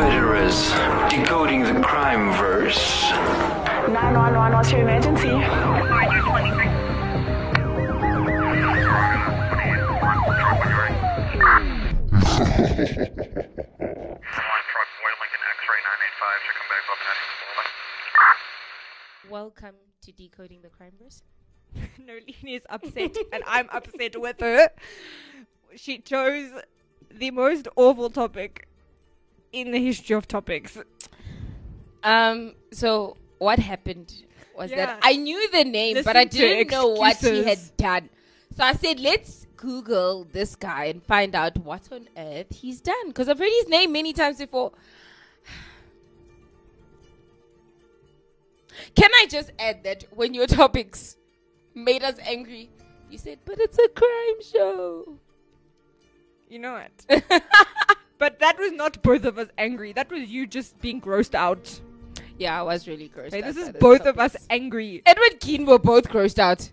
murderers, decoding the crime verse. 911, what's your emergency? One truck, Boy Lincoln X-ray 985, should come back up and Welcome to Decoding the Crime Verse. Nolene is upset, and I'm upset with her. She chose the most awful topic in the history of topics. Um, so what happened was Yeah. that I knew the name, but I didn't know what he had done. So I said, let's Google this guy and find out what on earth he's done. Because I've heard his name many times before. Can I just add that when your topics made us angry, you said, but it's a crime show. You know it. but that was not both of us angry. That was you just being grossed out. Yeah, I was really grossed Okay, out this is both of us angry. Edward Keane were both grossed out.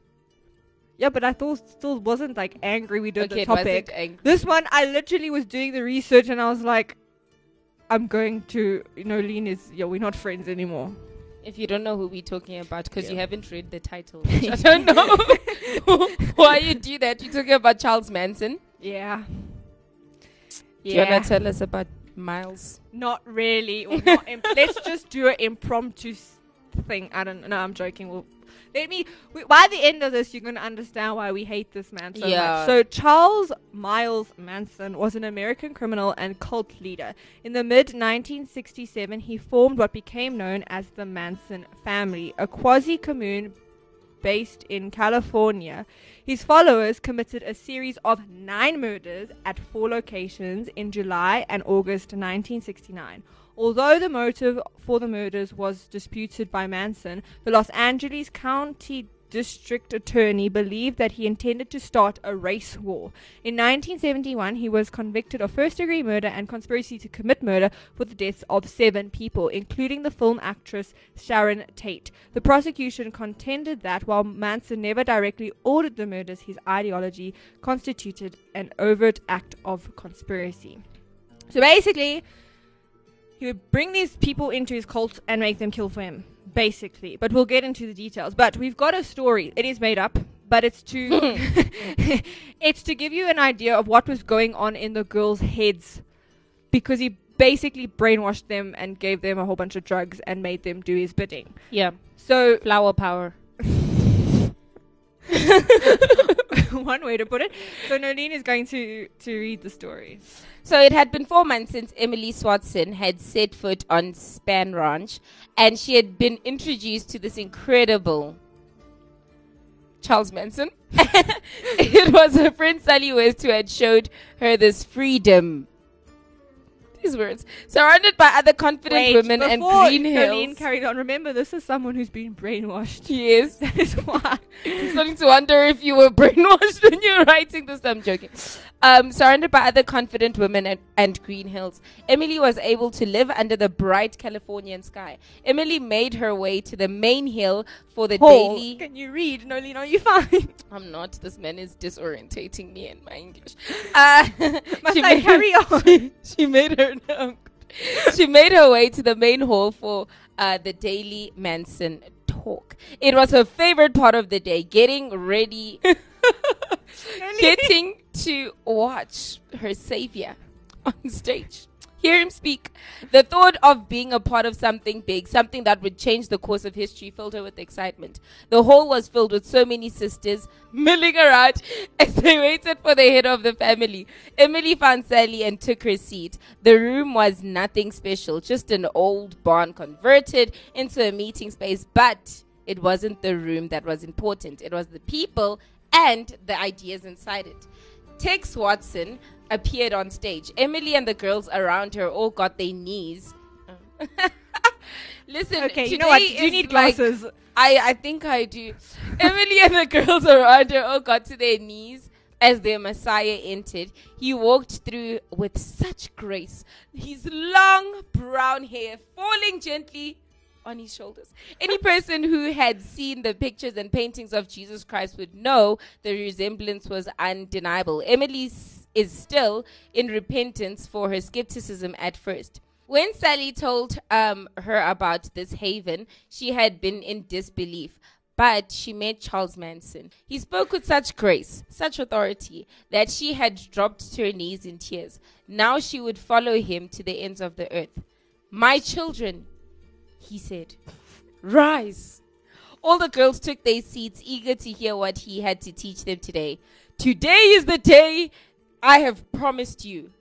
Yeah, but I thought still wasn't like angry we did Okay, the topic. This one, I literally was doing the research and I was like, I'm going to, you know, Lean is, yeah, we're not friends anymore. If you don't know who we're talking about, because you haven't read the title, I don't know why you do that. You're talking about Charles Manson. Yeah. Do you want to tell us about Miles? Not really. Or not imp- let's just do an impromptu thing. I don't know. I'm joking. We'll, let me. We, by the end of this, you're going to understand why we hate this man so Yeah. much. So, Charles Miles Manson was an American criminal and cult leader. In the mid 1967, he formed what became known as the Manson family, a quasi commune based in California. His followers committed a series of nine murders at four locations in July and August 1969. Although the motive for the murders was disputed by Manson, the Los Angeles County District Attorney believed that he intended to start a race war. In 1971, he was convicted of first degree murder and conspiracy to commit murder for the deaths of seven people, including the film actress Sharon Tate. The prosecution contended that while Manson never directly ordered the murders, his ideology constituted an overt act of conspiracy. So basically, he would bring these people into his cult and make them kill for him, basically. But we'll get into the details. But we've got a story. It is made up, but it's to it's to give you an idea of what was going on in the girls' heads because he basically brainwashed them and gave them a whole bunch of drugs and made them do his bidding. Yeah, So flower power. one way to put it. So Nolene is going to to read the story. So it had been four months since Emily Swatson had set foot on Spahn Ranch, and she had been introduced to this incredible Charles Manson. it was her friend Sally West who had showed her this freedom. These words, surrounded by other confident Wait, women and green hills. hills. carried on. Remember, this is someone who's been brainwashed. yes, That is why. I'm starting to wonder if you were brainwashed when you were writing this. I'm joking. Um, surrounded by other confident women and, and green hills, Emily was able to live under the bright Californian sky. Emily made her way to the main hill for the Paul, daily. can you read, Nolene? Are you fine? I'm not. This man is disorientating me in my English. Uh, Must she I made- carry on? she made her she made her way to the main hall for uh, the daily Manson talk. It was her favorite part of the day, getting ready, getting to watch her savior on stage. Hear him speak. The thought of being a part of something big, something that would change the course of history, filled her with excitement. The hall was filled with so many sisters milling around as they waited for the head of the family. Emily found Sally and took her seat. The room was nothing special, just an old barn converted into a meeting space, but it wasn't the room that was important. It was the people and the ideas inside it. Tex Watson appeared on stage. Emily and the girls around her all got their knees. Listen, Okay, you know what? You need like- glasses. I, I think I do. Emily and the girls around her all got to their knees as their Messiah entered. He walked through with such grace, his long brown hair falling gently on his shoulders. Any person who had seen the pictures and paintings of Jesus Christ would know the resemblance was undeniable. Emily is still in repentance for her skepticism at first. When Sally told um, her about this haven, she had been in disbelief. But she met Charles Manson. He spoke with such grace, such authority, that she had dropped to her knees in tears. Now she would follow him to the ends of the earth. My children, he said, rise. All the girls took their seats, eager to hear what he had to teach them today. Today is the day I have promised you.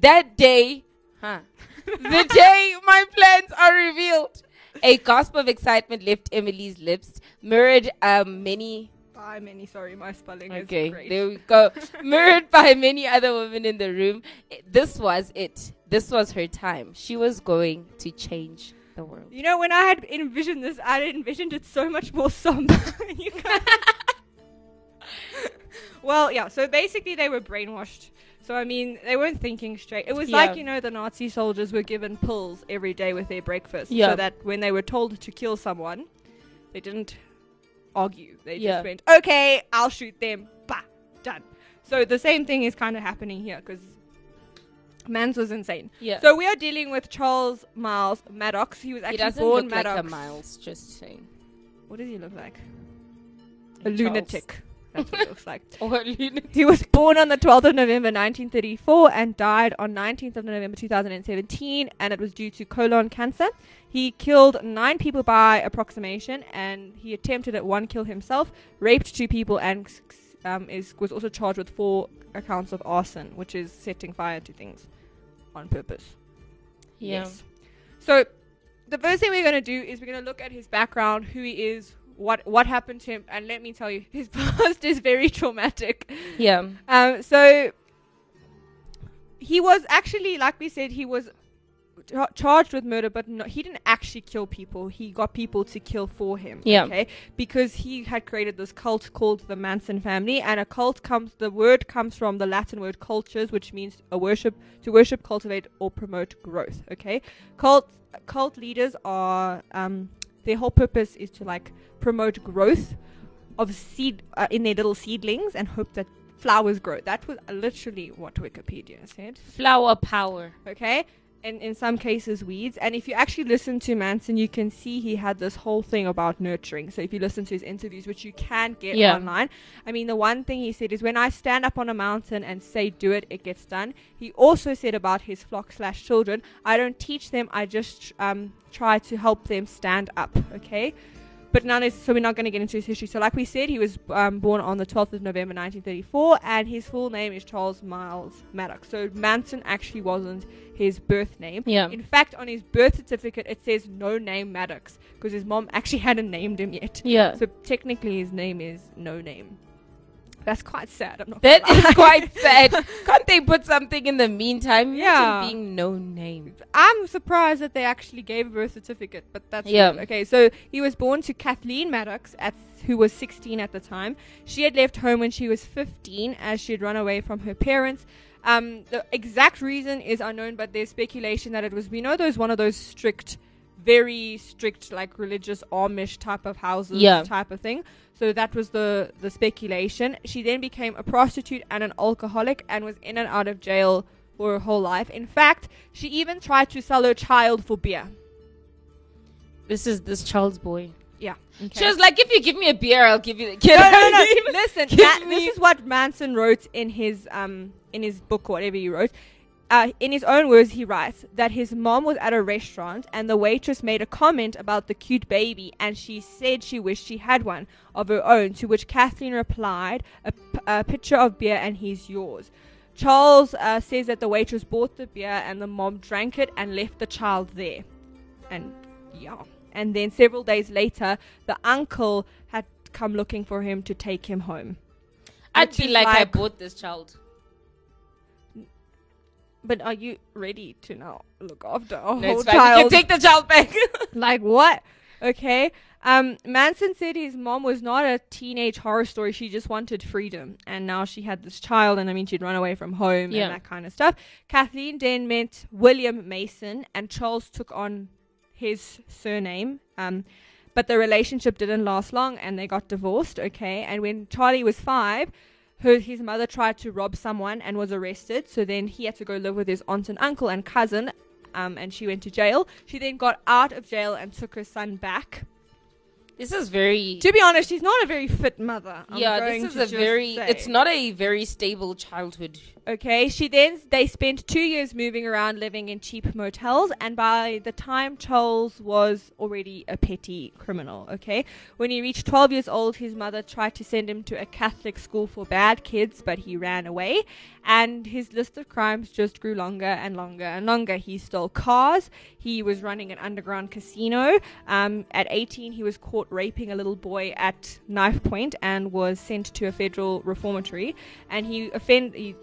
That day, huh? the day my plans are revealed. A gasp of excitement left Emily's lips, mirrored um, many. Bye, many. Sorry, my spelling Okay, is great. there we go. mirrored by many other women in the room. This was it. This was her time. She was going to change the world. You know, when I had envisioned this, I had envisioned it so much more somber. Well, yeah. So basically, they were brainwashed. So I mean, they weren't thinking straight. It was Yeah. like you know, the Nazi soldiers were given pills every day with their breakfast, Yeah. so that when they were told to kill someone, they didn't argue. They Yeah. just went, "Okay, I'll shoot them." Bah, done. So the same thing is kind of happening here because Mans was insane. Yeah. So we are dealing with Charles Miles Maddox. He was he actually doesn't born look Maddox. like a Miles. Just saying. What does he look like? A Charles. lunatic. That's what he looks like. Or a lunatic. He was born on the 12th of November 1934 and died on 19th of November 2017, and it was due to colon cancer. He killed nine people by approximation, and he attempted at one kill himself, raped two people, and um, is was also charged with four accounts of arson, which is setting fire to things on purpose. Yeah. Yes. So the first thing we're going to do is we're going to look at his background, who he is, what what happened to him, and let me tell you, his past is very traumatic. Yeah. Um, so he was actually, like we said, he was char- charged with murder, but no, he didn't actually kill people. He got people to kill for him. Yeah. Okay, because he had created this cult called the Manson family, and a cult comes. The word comes from the Latin word cultures, which means a worship to worship, cultivate, or promote growth. Okay, cult cult leaders are um, their whole purpose is to like promote growth of seed uh, in their little seedlings and hope that flowers grow. That was literally what Wikipedia said. Flower power. Okay. And in some cases, weeds. And if you actually listen to Manson, you can see he had this whole thing about nurturing. So if you listen to his interviews, which you can get Yeah. online, I mean, the one thing he said is when I stand up on a mountain and say, do it, it gets done. He also said about his flock slash children, I don't teach them, I just um, try to help them stand up. Okay. But none is so we're not going to get into his history. So, like we said, he was um, born on the 12th of November 1934, and his full name is Charles Miles Maddox. So Manson actually wasn't his birth name. Yeah. In fact, on his birth certificate, it says no name Maddox because his mom actually hadn't named him yet. Yeah. So technically, his name is no name. That's quite sad. I'm not. That lie. quite sad. Can't they put something in the meantime? Imagine Yeah. being no name. I'm surprised that they actually gave a birth certificate, but that's Yeah. okay. So he was born to Kathleen Maddox, at who was 16 at the time. She had left home when she was 15, as she had run away from her parents. Um, the exact reason is unknown, but there's speculation that it was, we know, those one of those strict, very strict, like religious Amish type of houses, Yeah. type of thing. So that was the the speculation. She then became a prostitute and an alcoholic, and was in and out of jail for her whole life. In fact, she even tried to sell her child for beer. This is this child's boy. Yeah. She was like, if you give me a beer, I'll give you the kid. no, no, no. Listen, me- this is what Manson wrote in his um in his book, or whatever he wrote. Uh, in his own words, he writes that his mom was at a restaurant and the waitress made a comment about the cute baby, and she said she wished she had one of her own. To which Kathleen replied, "A, p- a pitcher of beer, and he's yours." Charles uh, says that the waitress bought the beer and the mom drank it and left the child there. And yeah. And then several days later, the uncle had come looking for him to take him home. I'd be is like, I bought this child. But are you ready to now look after a No, whole fine. You child? take the child back. like what? Okay. Um, Manson said his mom was not a teenage horror story. She just wanted freedom, and now she had this child, and I mean, she'd run away from home Yeah. and that kind of stuff. Kathleen then met William Manson, and Charles took on his surname. Um, but the relationship didn't last long, and they got divorced. Okay, and when Charlie was five. Her, his mother tried to rob someone and was arrested. So then he had to go live with his aunt and uncle and cousin um, and she went to jail. She then got out of jail and took her son back. This is very. To be honest, she's not a very fit mother. I'm yeah, this is to a very. say. It's not a very stable childhood. Okay, she then they spent two years moving around, living in cheap motels, and by the time Charles was already a petty criminal. Okay, when he reached 12 years old, his mother tried to send him to a Catholic school for bad kids, but he ran away, and his list of crimes just grew longer and longer and longer. He stole cars. He was running an underground casino. Um, at 18, he was caught raping a little boy at knife point and was sent to a federal reformatory. And he offend he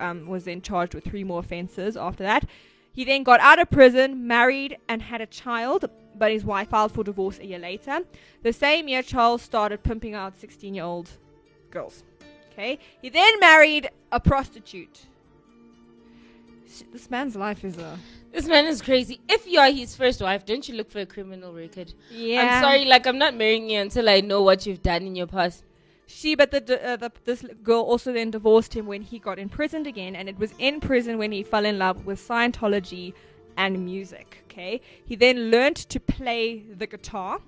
um, was then charged with three more offences after that. He then got out of prison, married, and had a child, but his wife filed for divorce a year later. The same year, Charles started pimping out 16 year old girls. Okay. He then married a prostitute. This man's life is a. This man is crazy. If you are his first wife, don't you look for a criminal record? Yeah. I'm sorry, like I'm not marrying you until I know what you've done in your past. She, but the, uh, the this girl also then divorced him when he got imprisoned again, and it was in prison when he fell in love with Scientology and music. Okay, he then learned to play the guitar,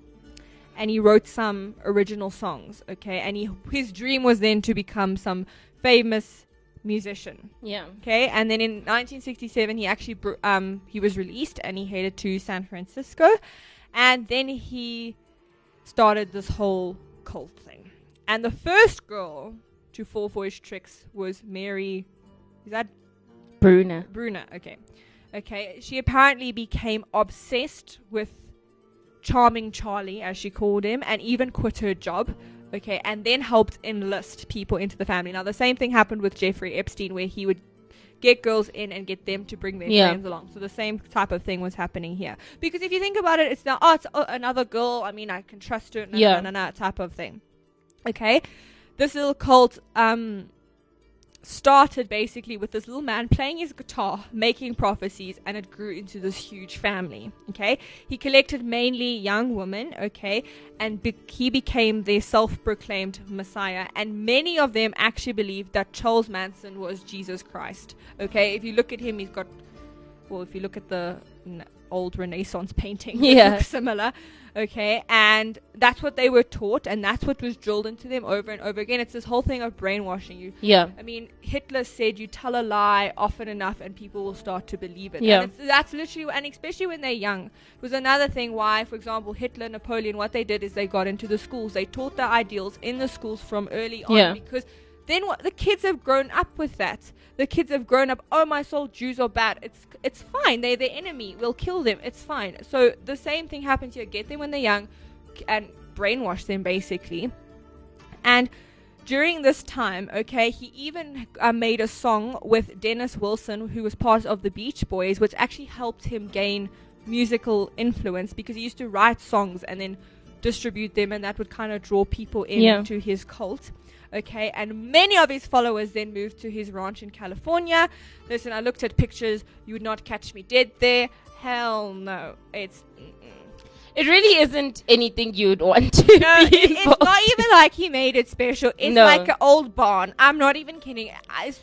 and he wrote some original songs. Okay, and he his dream was then to become some famous musician. Yeah. Okay, and then in 1967 he actually br- um he was released and he headed to San Francisco, and then he started this whole cult thing. And the first girl to fall for his tricks was Mary. Is that Brunner. Brunner? Okay, okay. She apparently became obsessed with charming Charlie, as she called him, and even quit her job. Okay, and then helped enlist people into the family. Now, the same thing happened with Jeffrey Epstein, where he would get girls in and get them to bring their Yeah. friends along. So the same type of thing was happening here. Because if you think about it, it's now oh, it's uh, another girl. I mean, I can trust her. No, Yeah. no, no, no, type of thing. Okay, this little cult um started basically with this little man playing his guitar, making prophecies, and it grew into this huge family. Okay, he collected mainly young women. Okay, and be- he became their self-proclaimed messiah. And many of them actually believed that Charles Manson was Jesus Christ. Okay, if you look at him, he's got. Well, if you look at the old Renaissance painting, Yeah. looks similar. Okay, and that's what they were taught, and that's what was drilled into them over and over again. It's this whole thing of brainwashing you. Yeah. I mean, Hitler said you tell a lie often enough and people will start to believe it. Yeah. And it's, that's literally, and especially when they're young. It was another thing why, for example, Hitler, Napoleon, what they did is they got into the schools. They taught their ideals in the schools from early on Yeah. because then what the kids have grown up with that. The kids have grown up, oh my soul, Jews are bad. It's it's fine. They're the enemy. We'll kill them. It's fine. So the same thing happens here. Get them when they're young and brainwash them basically. And during this time, okay, he even uh, made a song with Dennis Wilson, who was part of the Beach Boys, which actually helped him gain musical influence because he used to write songs and then distribute them, and that would kind of draw people in Yeah. to his cult. Okay, and many of his followers then moved to his ranch in California. Listen, I looked at pictures. You would not catch me dead there. Hell no. It's. mm-mm. It really isn't anything you'd want to No, be it- it's not even like he made it special. It's No. like an old barn. I'm not even kidding. I,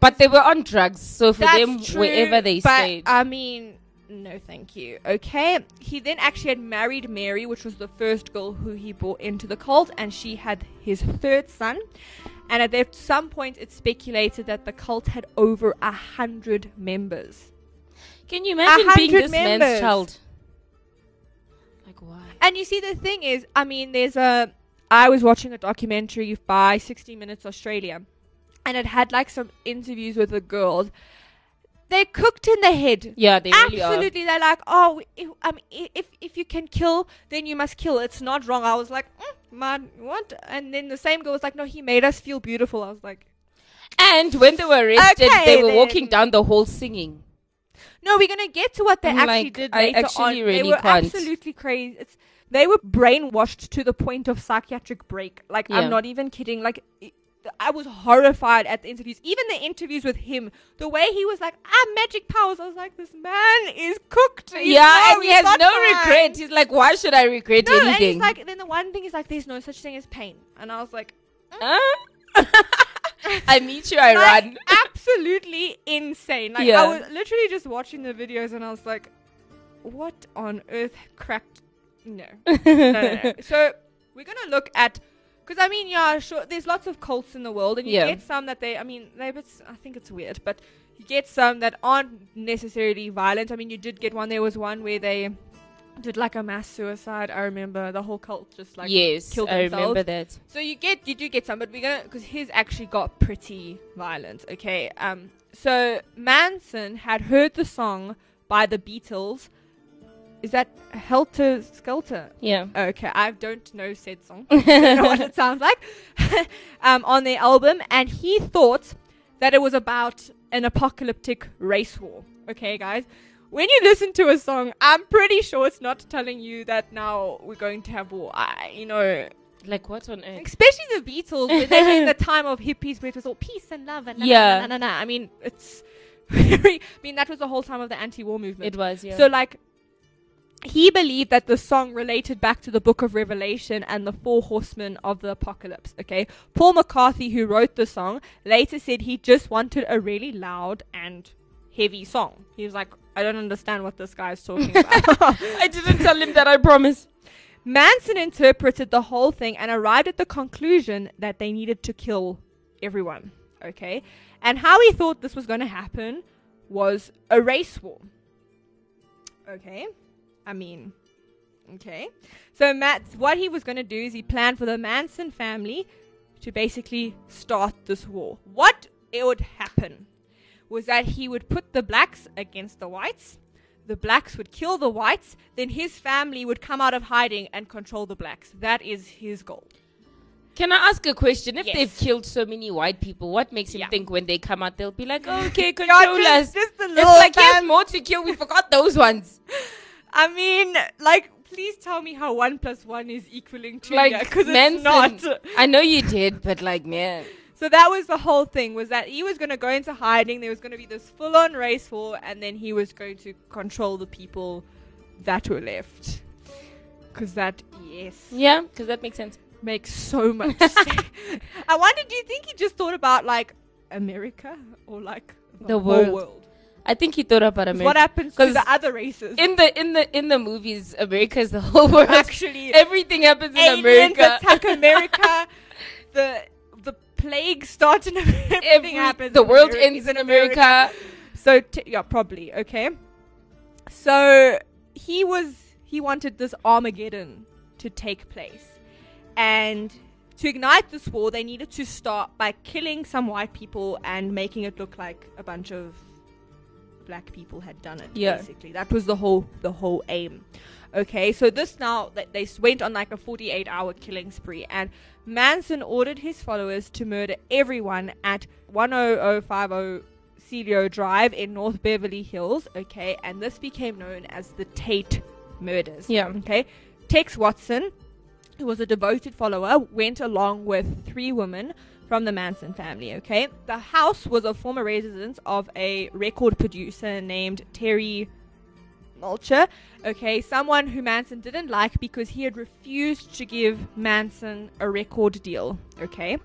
But they were on drugs, so for them, true, wherever they but, stayed. I mean, no, thank you. Okay. He then actually had married Mary, which was the first girl who he brought into the cult, and she had his third son. And at some point, it's speculated that the cult had over a hundred members. Can you imagine being this members. man's child? Like, why? And you see, the thing is, I mean, there's a. I was watching a documentary by 60 Minutes Australia, and it had like some interviews with the girls. They're cooked in the head. Yeah, they really are. Absolutely, they're like, oh, if, um, if if you can kill, then you must kill. It's not wrong. I was like, mm, man, what? And then the same girl was like, no, he made us feel beautiful. I was like, And when they were arrested, Okay, they were then. walking down the hall singing. no, we're gonna get to what they I'm actually like, did I later actually on. really they were can't. absolutely crazy. It's they were brainwashed to the point of psychiatric break. Like Yeah. I'm not even kidding. Like. I was horrified at the interviews, even the interviews with him. The way he was like, "Ah, magic powers." I was like, "This man is cooked." He's yeah, no, and he has no fine. regret. He's like, why should I regret No, and anything? he's like, then the one thing is like, there's no such thing as pain, and I was like, Huh? I meet you, I like, run. absolutely insane. Like Yeah. I was literally just watching the videos and I was like, what on earth cracked? No, no, no, no. So we're gonna look at. Because I mean, yeah, sure. There's lots of cults in the world, and you Yeah. get some that they. I mean, they. But I think it's weird, but you get some that aren't necessarily violent. I mean, you did get one. There was one where they did like a mass suicide. I remember the whole cult just like yes, killed I themselves. I remember that. So you get you do get some, but we're gonna because his actually got pretty violent. Okay, um, so Manson had heard the song by the Beatles. Is that Helter Skelter? Yeah. Okay, I don't know said song. I don't know what it sounds like. um, on their album, and he thought that it was about an apocalyptic race war. Okay, guys. When you listen to a song, I'm pretty sure it's not telling you that now we're going to have war. I, you know, Like what on earth? especially the Beatles, when they were in the time of hippies, where it was all peace and love and na- Yeah. na- na- na- na. I mean, it's very. I mean, that was the whole time of the anti-war movement. It was, yeah. So, like, he believed that the song related back to the Book of Revelation and the four horsemen of the apocalypse. Okay, Paul McCartney, who wrote the song, later said he just wanted a really loud and heavy song. He was like, I don't understand what this guy's talking about. I didn't tell him that. I promise. Manson interpreted the whole thing and arrived at the conclusion that they needed to kill everyone. Okay? And how he thought this was going to happen was a race war. Okay? I mean, okay. So Matt, what he was going to do is he planned for the Manson family to basically start this war. What it would happen was that he would put the blacks against the whites. The blacks would kill the whites, then his family would come out of hiding and control the blacks. That is his goal. Can I ask a question? If Yes. they've killed so many white people, what makes him Yeah. think when they come out they'll be like, okay, control just- us? just a it's like fam- here's more to kill. We forgot those ones. I mean, like, please tell me how one plus one is equaling two. Like because it's not. I know you did, but like man, So that was the whole thing was that he was going to go into hiding. There was going to be this full-on race war, and then he was going to control the people that were left. Because that, yes, yeah, because that makes sense. makes so much sense. I wonder, do you think he just thought about like America or like the, The whole world. world? I think he thought about America. What happens to the other races? in the in the in the movies, America is the whole world. Actually, Everything happens in America. attack America. the the plague starts in America. Everything Every- happens. the world America- ends in America. So t- yeah, probably okay. So he was he wanted this Armageddon to take place, and to ignite this war, they needed to start by killing some white people and making it look like a bunch of black people had done it. Yeah. Basically, that was the whole the whole aim. Okay, so this now that they went on like a 48 hour killing spree, and Manson ordered his followers to murder everyone at 10050 Cielo Drive in North Beverly Hills. Okay, and this became known as the Tate murders. Yeah. Okay, Tex Watson, who was a devoted follower, went along with three women from the Manson family. Okay, the house was a former residence of a record producer named Terry Melcher. Okay, someone who Manson didn't like because he had refused to give Manson a record deal. Okay.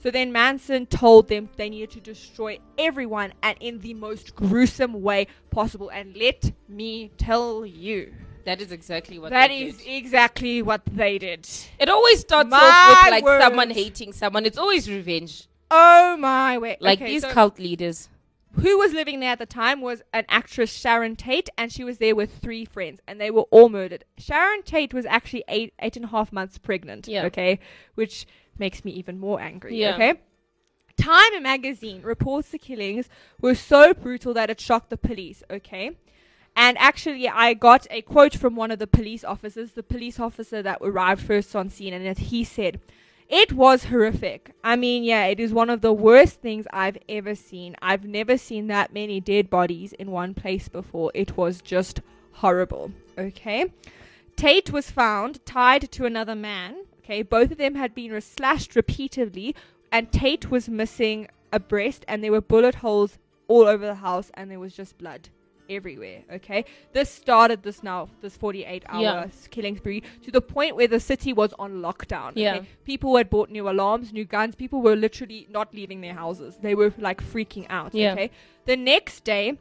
So then Manson told them they needed to destroy everyone and in the most gruesome way possible. And let me tell you, That is exactly what that they is did. exactly what they did. It always starts My off with like word. someone hating someone. It's always revenge. Oh my way. Like Okay, these so cult leaders. who was living there at the time was an actress Sharon Tate, and she was there with three friends, and they were all murdered. Sharon Tate was actually eight eight and a half months pregnant. Yeah. Okay, which makes me even more angry. Yeah. Okay. Time magazine reports the killings were so brutal that it shocked the police. Okay. And actually, I got a quote from one of the police officers, the police officer that arrived first on scene, and he said, It was horrific. I mean, yeah, it is one of the worst things I've ever seen. I've never seen that many dead bodies in one place before. It was just horrible. Okay. Tate was found tied to another man. Okay. Both of them had been slashed repeatedly, and Tate was missing a breast, and there were bullet holes all over the house, and there was just blood everywhere. Okay, this started this now this 48 hour Yeah. killing spree to the point where the city was on lockdown. Yeah. okay? people had bought new alarms, new guns. People were literally not leaving their houses. They were like freaking out. Yeah. Okay, the next day.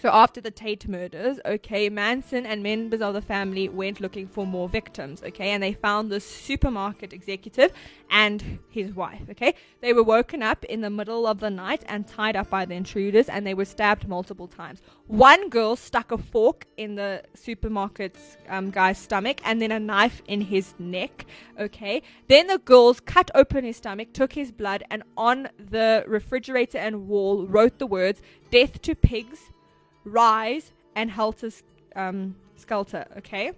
So after the Tate murders, okay, Manson and members of the family went looking for more victims, okay, and they found this supermarket executive and his wife, okay. They were woken up in the middle of the night and tied up by the intruders and they were stabbed multiple times. One girl stuck a fork in the supermarket's um, guy's stomach and then a knife in his neck, okay. Then the girls cut open his stomach, took his blood, and on the refrigerator and wall wrote the words, Death to pigs, rise and helter um, skelter. Okay,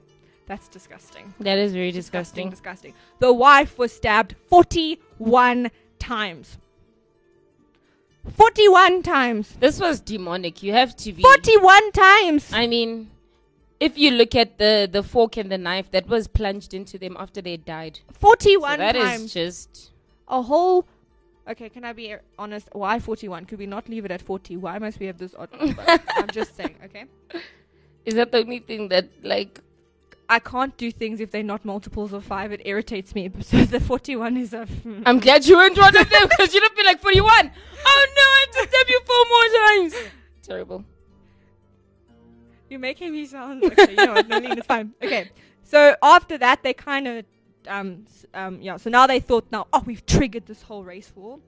that's disgusting. That is very Disgusting. disgusting. Disgusting. The wife was stabbed forty-one times. Forty-one times. This was demonic. You have to be. Forty-one times. I mean, if you look at the the fork and the knife that was plunged into them after they died, so Forty-one that is times. just. a whole. Okay, can I be honest? Why forty-one? Could we not leave it at forty? Why must we have this odd number? I'm just saying. Okay. Is that the only thing that like? I can't do things if they're not multiples of five. It irritates me. So the 41 is a. Hmm. I'm glad you weren't one of them because you'd have been like 41. Oh no, I have to stab you four more times. Terrible. You're making me sound. Okay, you know what? Nalini, it's fine. Okay. So after that, they kind of. Um, um, yeah, so now they thought, now, oh, we've triggered this whole race war.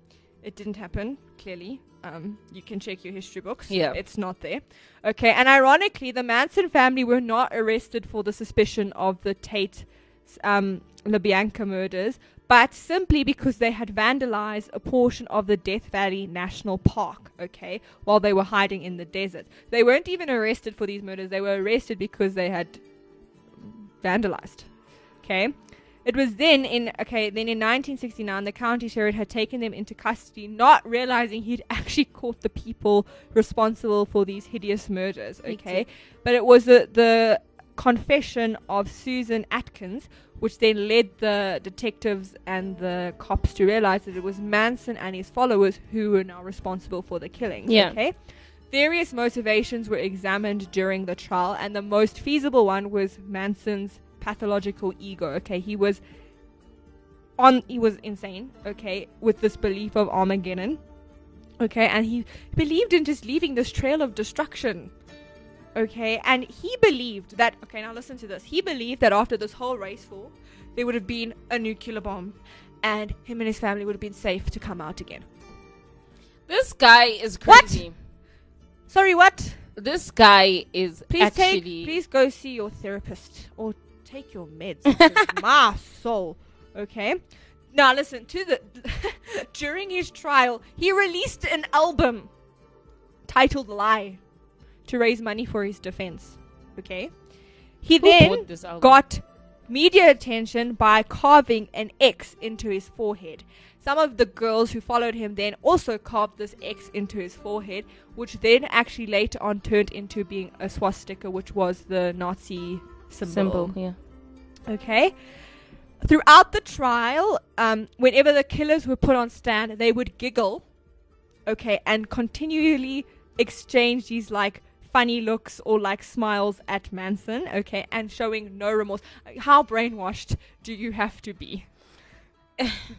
It didn't happen, clearly. Um, you can check your history books. Yeah. It's not there. Okay, and ironically, the Manson family were not arrested for the suspicion of the Tate um, LaBianca murders, but simply because they had vandalized a portion of the Death Valley National Park, okay, while they were hiding in the desert. They weren't even arrested for these murders, they were arrested because they had vandalized, okay. It was then in okay, then in 1969, the county sheriff had taken them into custody, not realizing he'd actually caught the people responsible for these hideous murders. Okay, but it was the the confession of Susan Atkins, which then led the detectives and the cops to realize that it was Manson and his followers who were now responsible for the killings. Yeah. Okay. Various motivations were examined during the trial, and the most feasible one was Manson's pathological ego. Okay, he was on, he was insane. Okay, with this belief of Armageddon. Okay, and he believed in just leaving this trail of destruction. Okay, and he believed that. Okay, now listen to this. He believed that after this whole race war, there would have been a nuclear bomb, and him and his family would have been safe to come out again. This guy is crazy. What? Sorry, what? This guy is Please actually. take. Please go see your therapist or take your meds. My soul. Okay. Now listen to the. during his trial, he released an album titled "Lie" to raise money for his defense. Okay. He Who then got media attention by carving an X into his forehead. Some of the girls who followed him then also carved this X into his forehead, which then actually later on turned into being a swastika, which was the Nazi symbol. symbol. Yeah. Okay. Throughout the trial, um, whenever the killers were put on stand, they would giggle, okay, and continually exchange these like funny looks or like smiles at Manson, okay, and showing no remorse. How brainwashed do you have to be?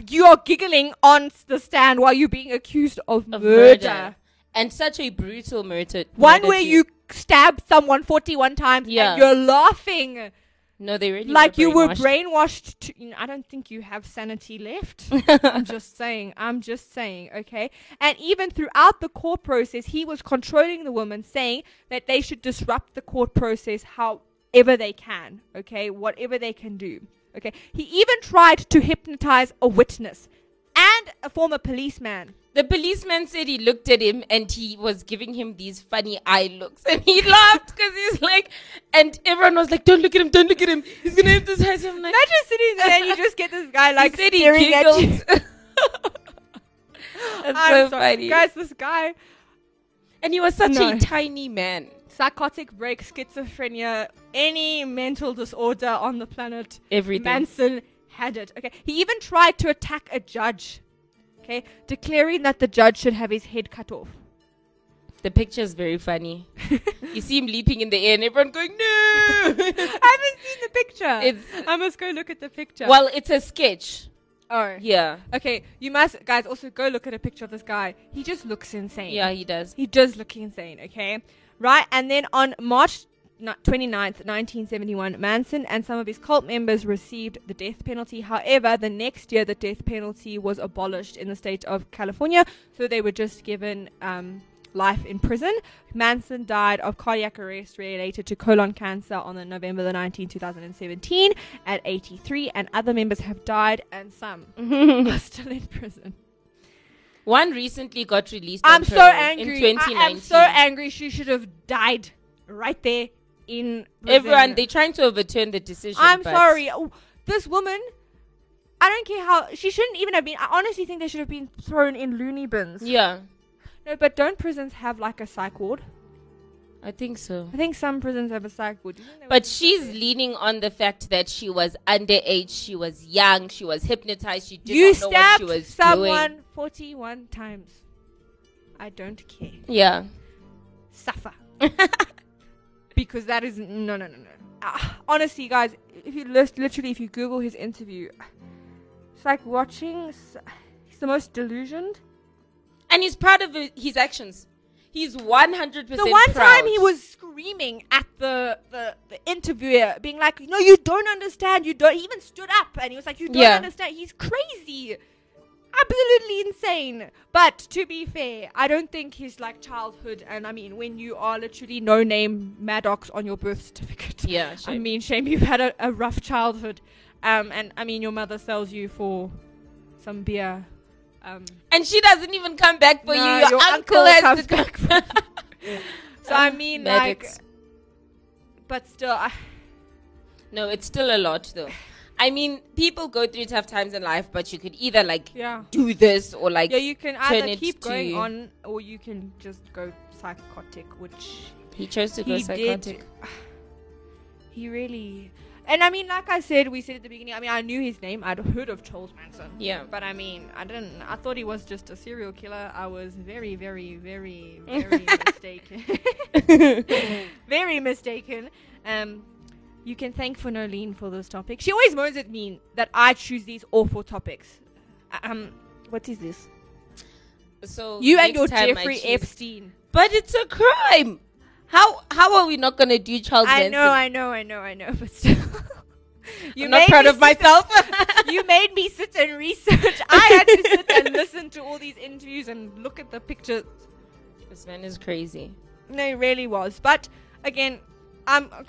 you are giggling on the stand while you're being accused of, Of murder. murder. And such a brutal murder. One murder where too. you stab someone 41 times Yeah. and you're laughing No, they really like you were brainwashed. brainwashed to you know, i don't think you have sanity left. I'm just saying i'm just saying okay? And even throughout the court process he was controlling the woman saying that they should disrupt the court process however they can okay? Whatever they can do okay? He even tried to hypnotize a witness and a former policeman The policeman said he looked at him and he was giving him these funny eye looks. And he laughed because he's like, and everyone was like, don't look at him, don't look at him. He's going to hypnotize him. I'm like, imagine sitting there and you just get this guy like he said he staring at you. That's I'm so sorry. funny. guys this guy and he was such No. a tiny man. psychotic break, schizophrenia, any mental disorder on the planet. Everything. Manson had it. Okay. He even tried to attack a judge. Okay. Declaring that the judge should have his head cut off. The picture is very funny. you see him leaping in the air and everyone going, no! I haven't seen the picture. It's- I must go look at the picture. well, it's a sketch. oh, Yeah. Okay, you must, guys, also go look at a picture of this guy. He just looks insane. Yeah, he does. He does look insane, okay? Right, and then on March 29th, 1971, Manson and some of his cult members received the death penalty. However, the next year, the death penalty was abolished in the state of California, so they were just given um, life in prison. Manson died of cardiac arrest related to colon cancer on the November the 19th, 2017, at 83, and other members have died, and some are still in prison. One recently got released. I'm so angry. In 2019. I am so angry. She should have died right there in. Everyone, they're trying to overturn the decision. I'm sorry. Oh, this woman. I don't care how she shouldn't even have been. I honestly think they should have been thrown in loony bins. Yeah, No, but don't prisons have like a psych ward? I think so. I think some prisons have a psych ward. Do you think they But she's leaning on the fact that she was underage, she was young, she was hypnotized, she did you not know what she was someone doing. 41 times. I don't care. Yeah. Suffer. because that is no, no, no, no. Ah, honestly, guys, if you list, literally, if you Google his interview, it's like watching. He's the most delusioned. And he's proud of his actions. He's 100% The one proud. time he was screaming at the, the the interviewer, being like, "No, you don't understand. You don't." He even stood up and he was like, "You don't Yeah. understand. He's crazy." Absolutely insane. But to be fair, I don't think his like childhood and I mean when you are literally no name Maddox on your birth certificate. Yeah, I mean, shame you've had a, a rough childhood. Um, and I mean, your mother sells you for some beer. Um, And she doesn't even come back for No, you. Your, your uncle, uncle has comes to back so I mean, like, but still, I, No, it's still a lot though. I mean, people go through tough times in life, but you could either like yeah. do this or like Yeah, you can either keep going to- on or you can just go psychotic, which he chose to go psychotic. did. He really. And I mean, like I said, we said at the beginning. I mean, I knew his name. I'd heard of Charles Manson. Yeah. But I mean, I didn't. I thought he was just a serial killer. I was very, very, very, very mistaken. very mistaken. Um, you can thank for Nolene for those topics. She always moans at me that I choose these awful topics. Um, what is this? So You and your time Jeffrey Epstein. But it's a crime. How how are we not gonna do Charles I Manson? know, I know, I know, I know, but still. you I'm not proud of sit- myself. you made me sit and research. I had to sit and listen to all these interviews and look at the pictures. this man is crazy. No, he really was. But again, I'm uh,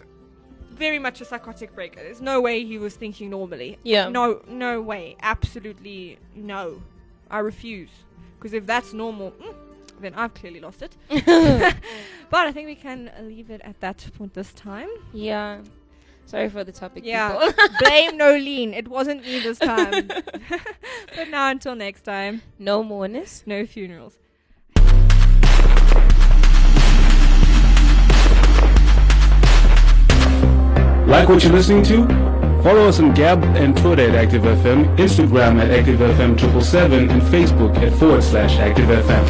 very much a psychotic breaker. There's no way he was thinking normally. Yeah. No, no way. Absolutely no. I refuse. Because if that's normal, mm, then I've clearly lost it. but I think we can leave it at that point this time. Yeah. Sorry for the topic. Yeah. Blame Nolene. It wasn't me this time. but now until next time, no mourners. no funerals. Like what you're listening to? Follow us on Gab and Twitter at ActiveFM, Instagram at ActiveFM777, and Facebook at forward slash ActiveFM.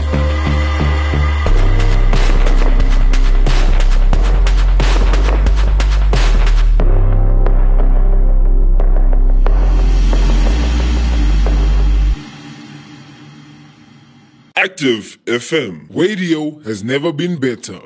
Active FM. Radio has never been better.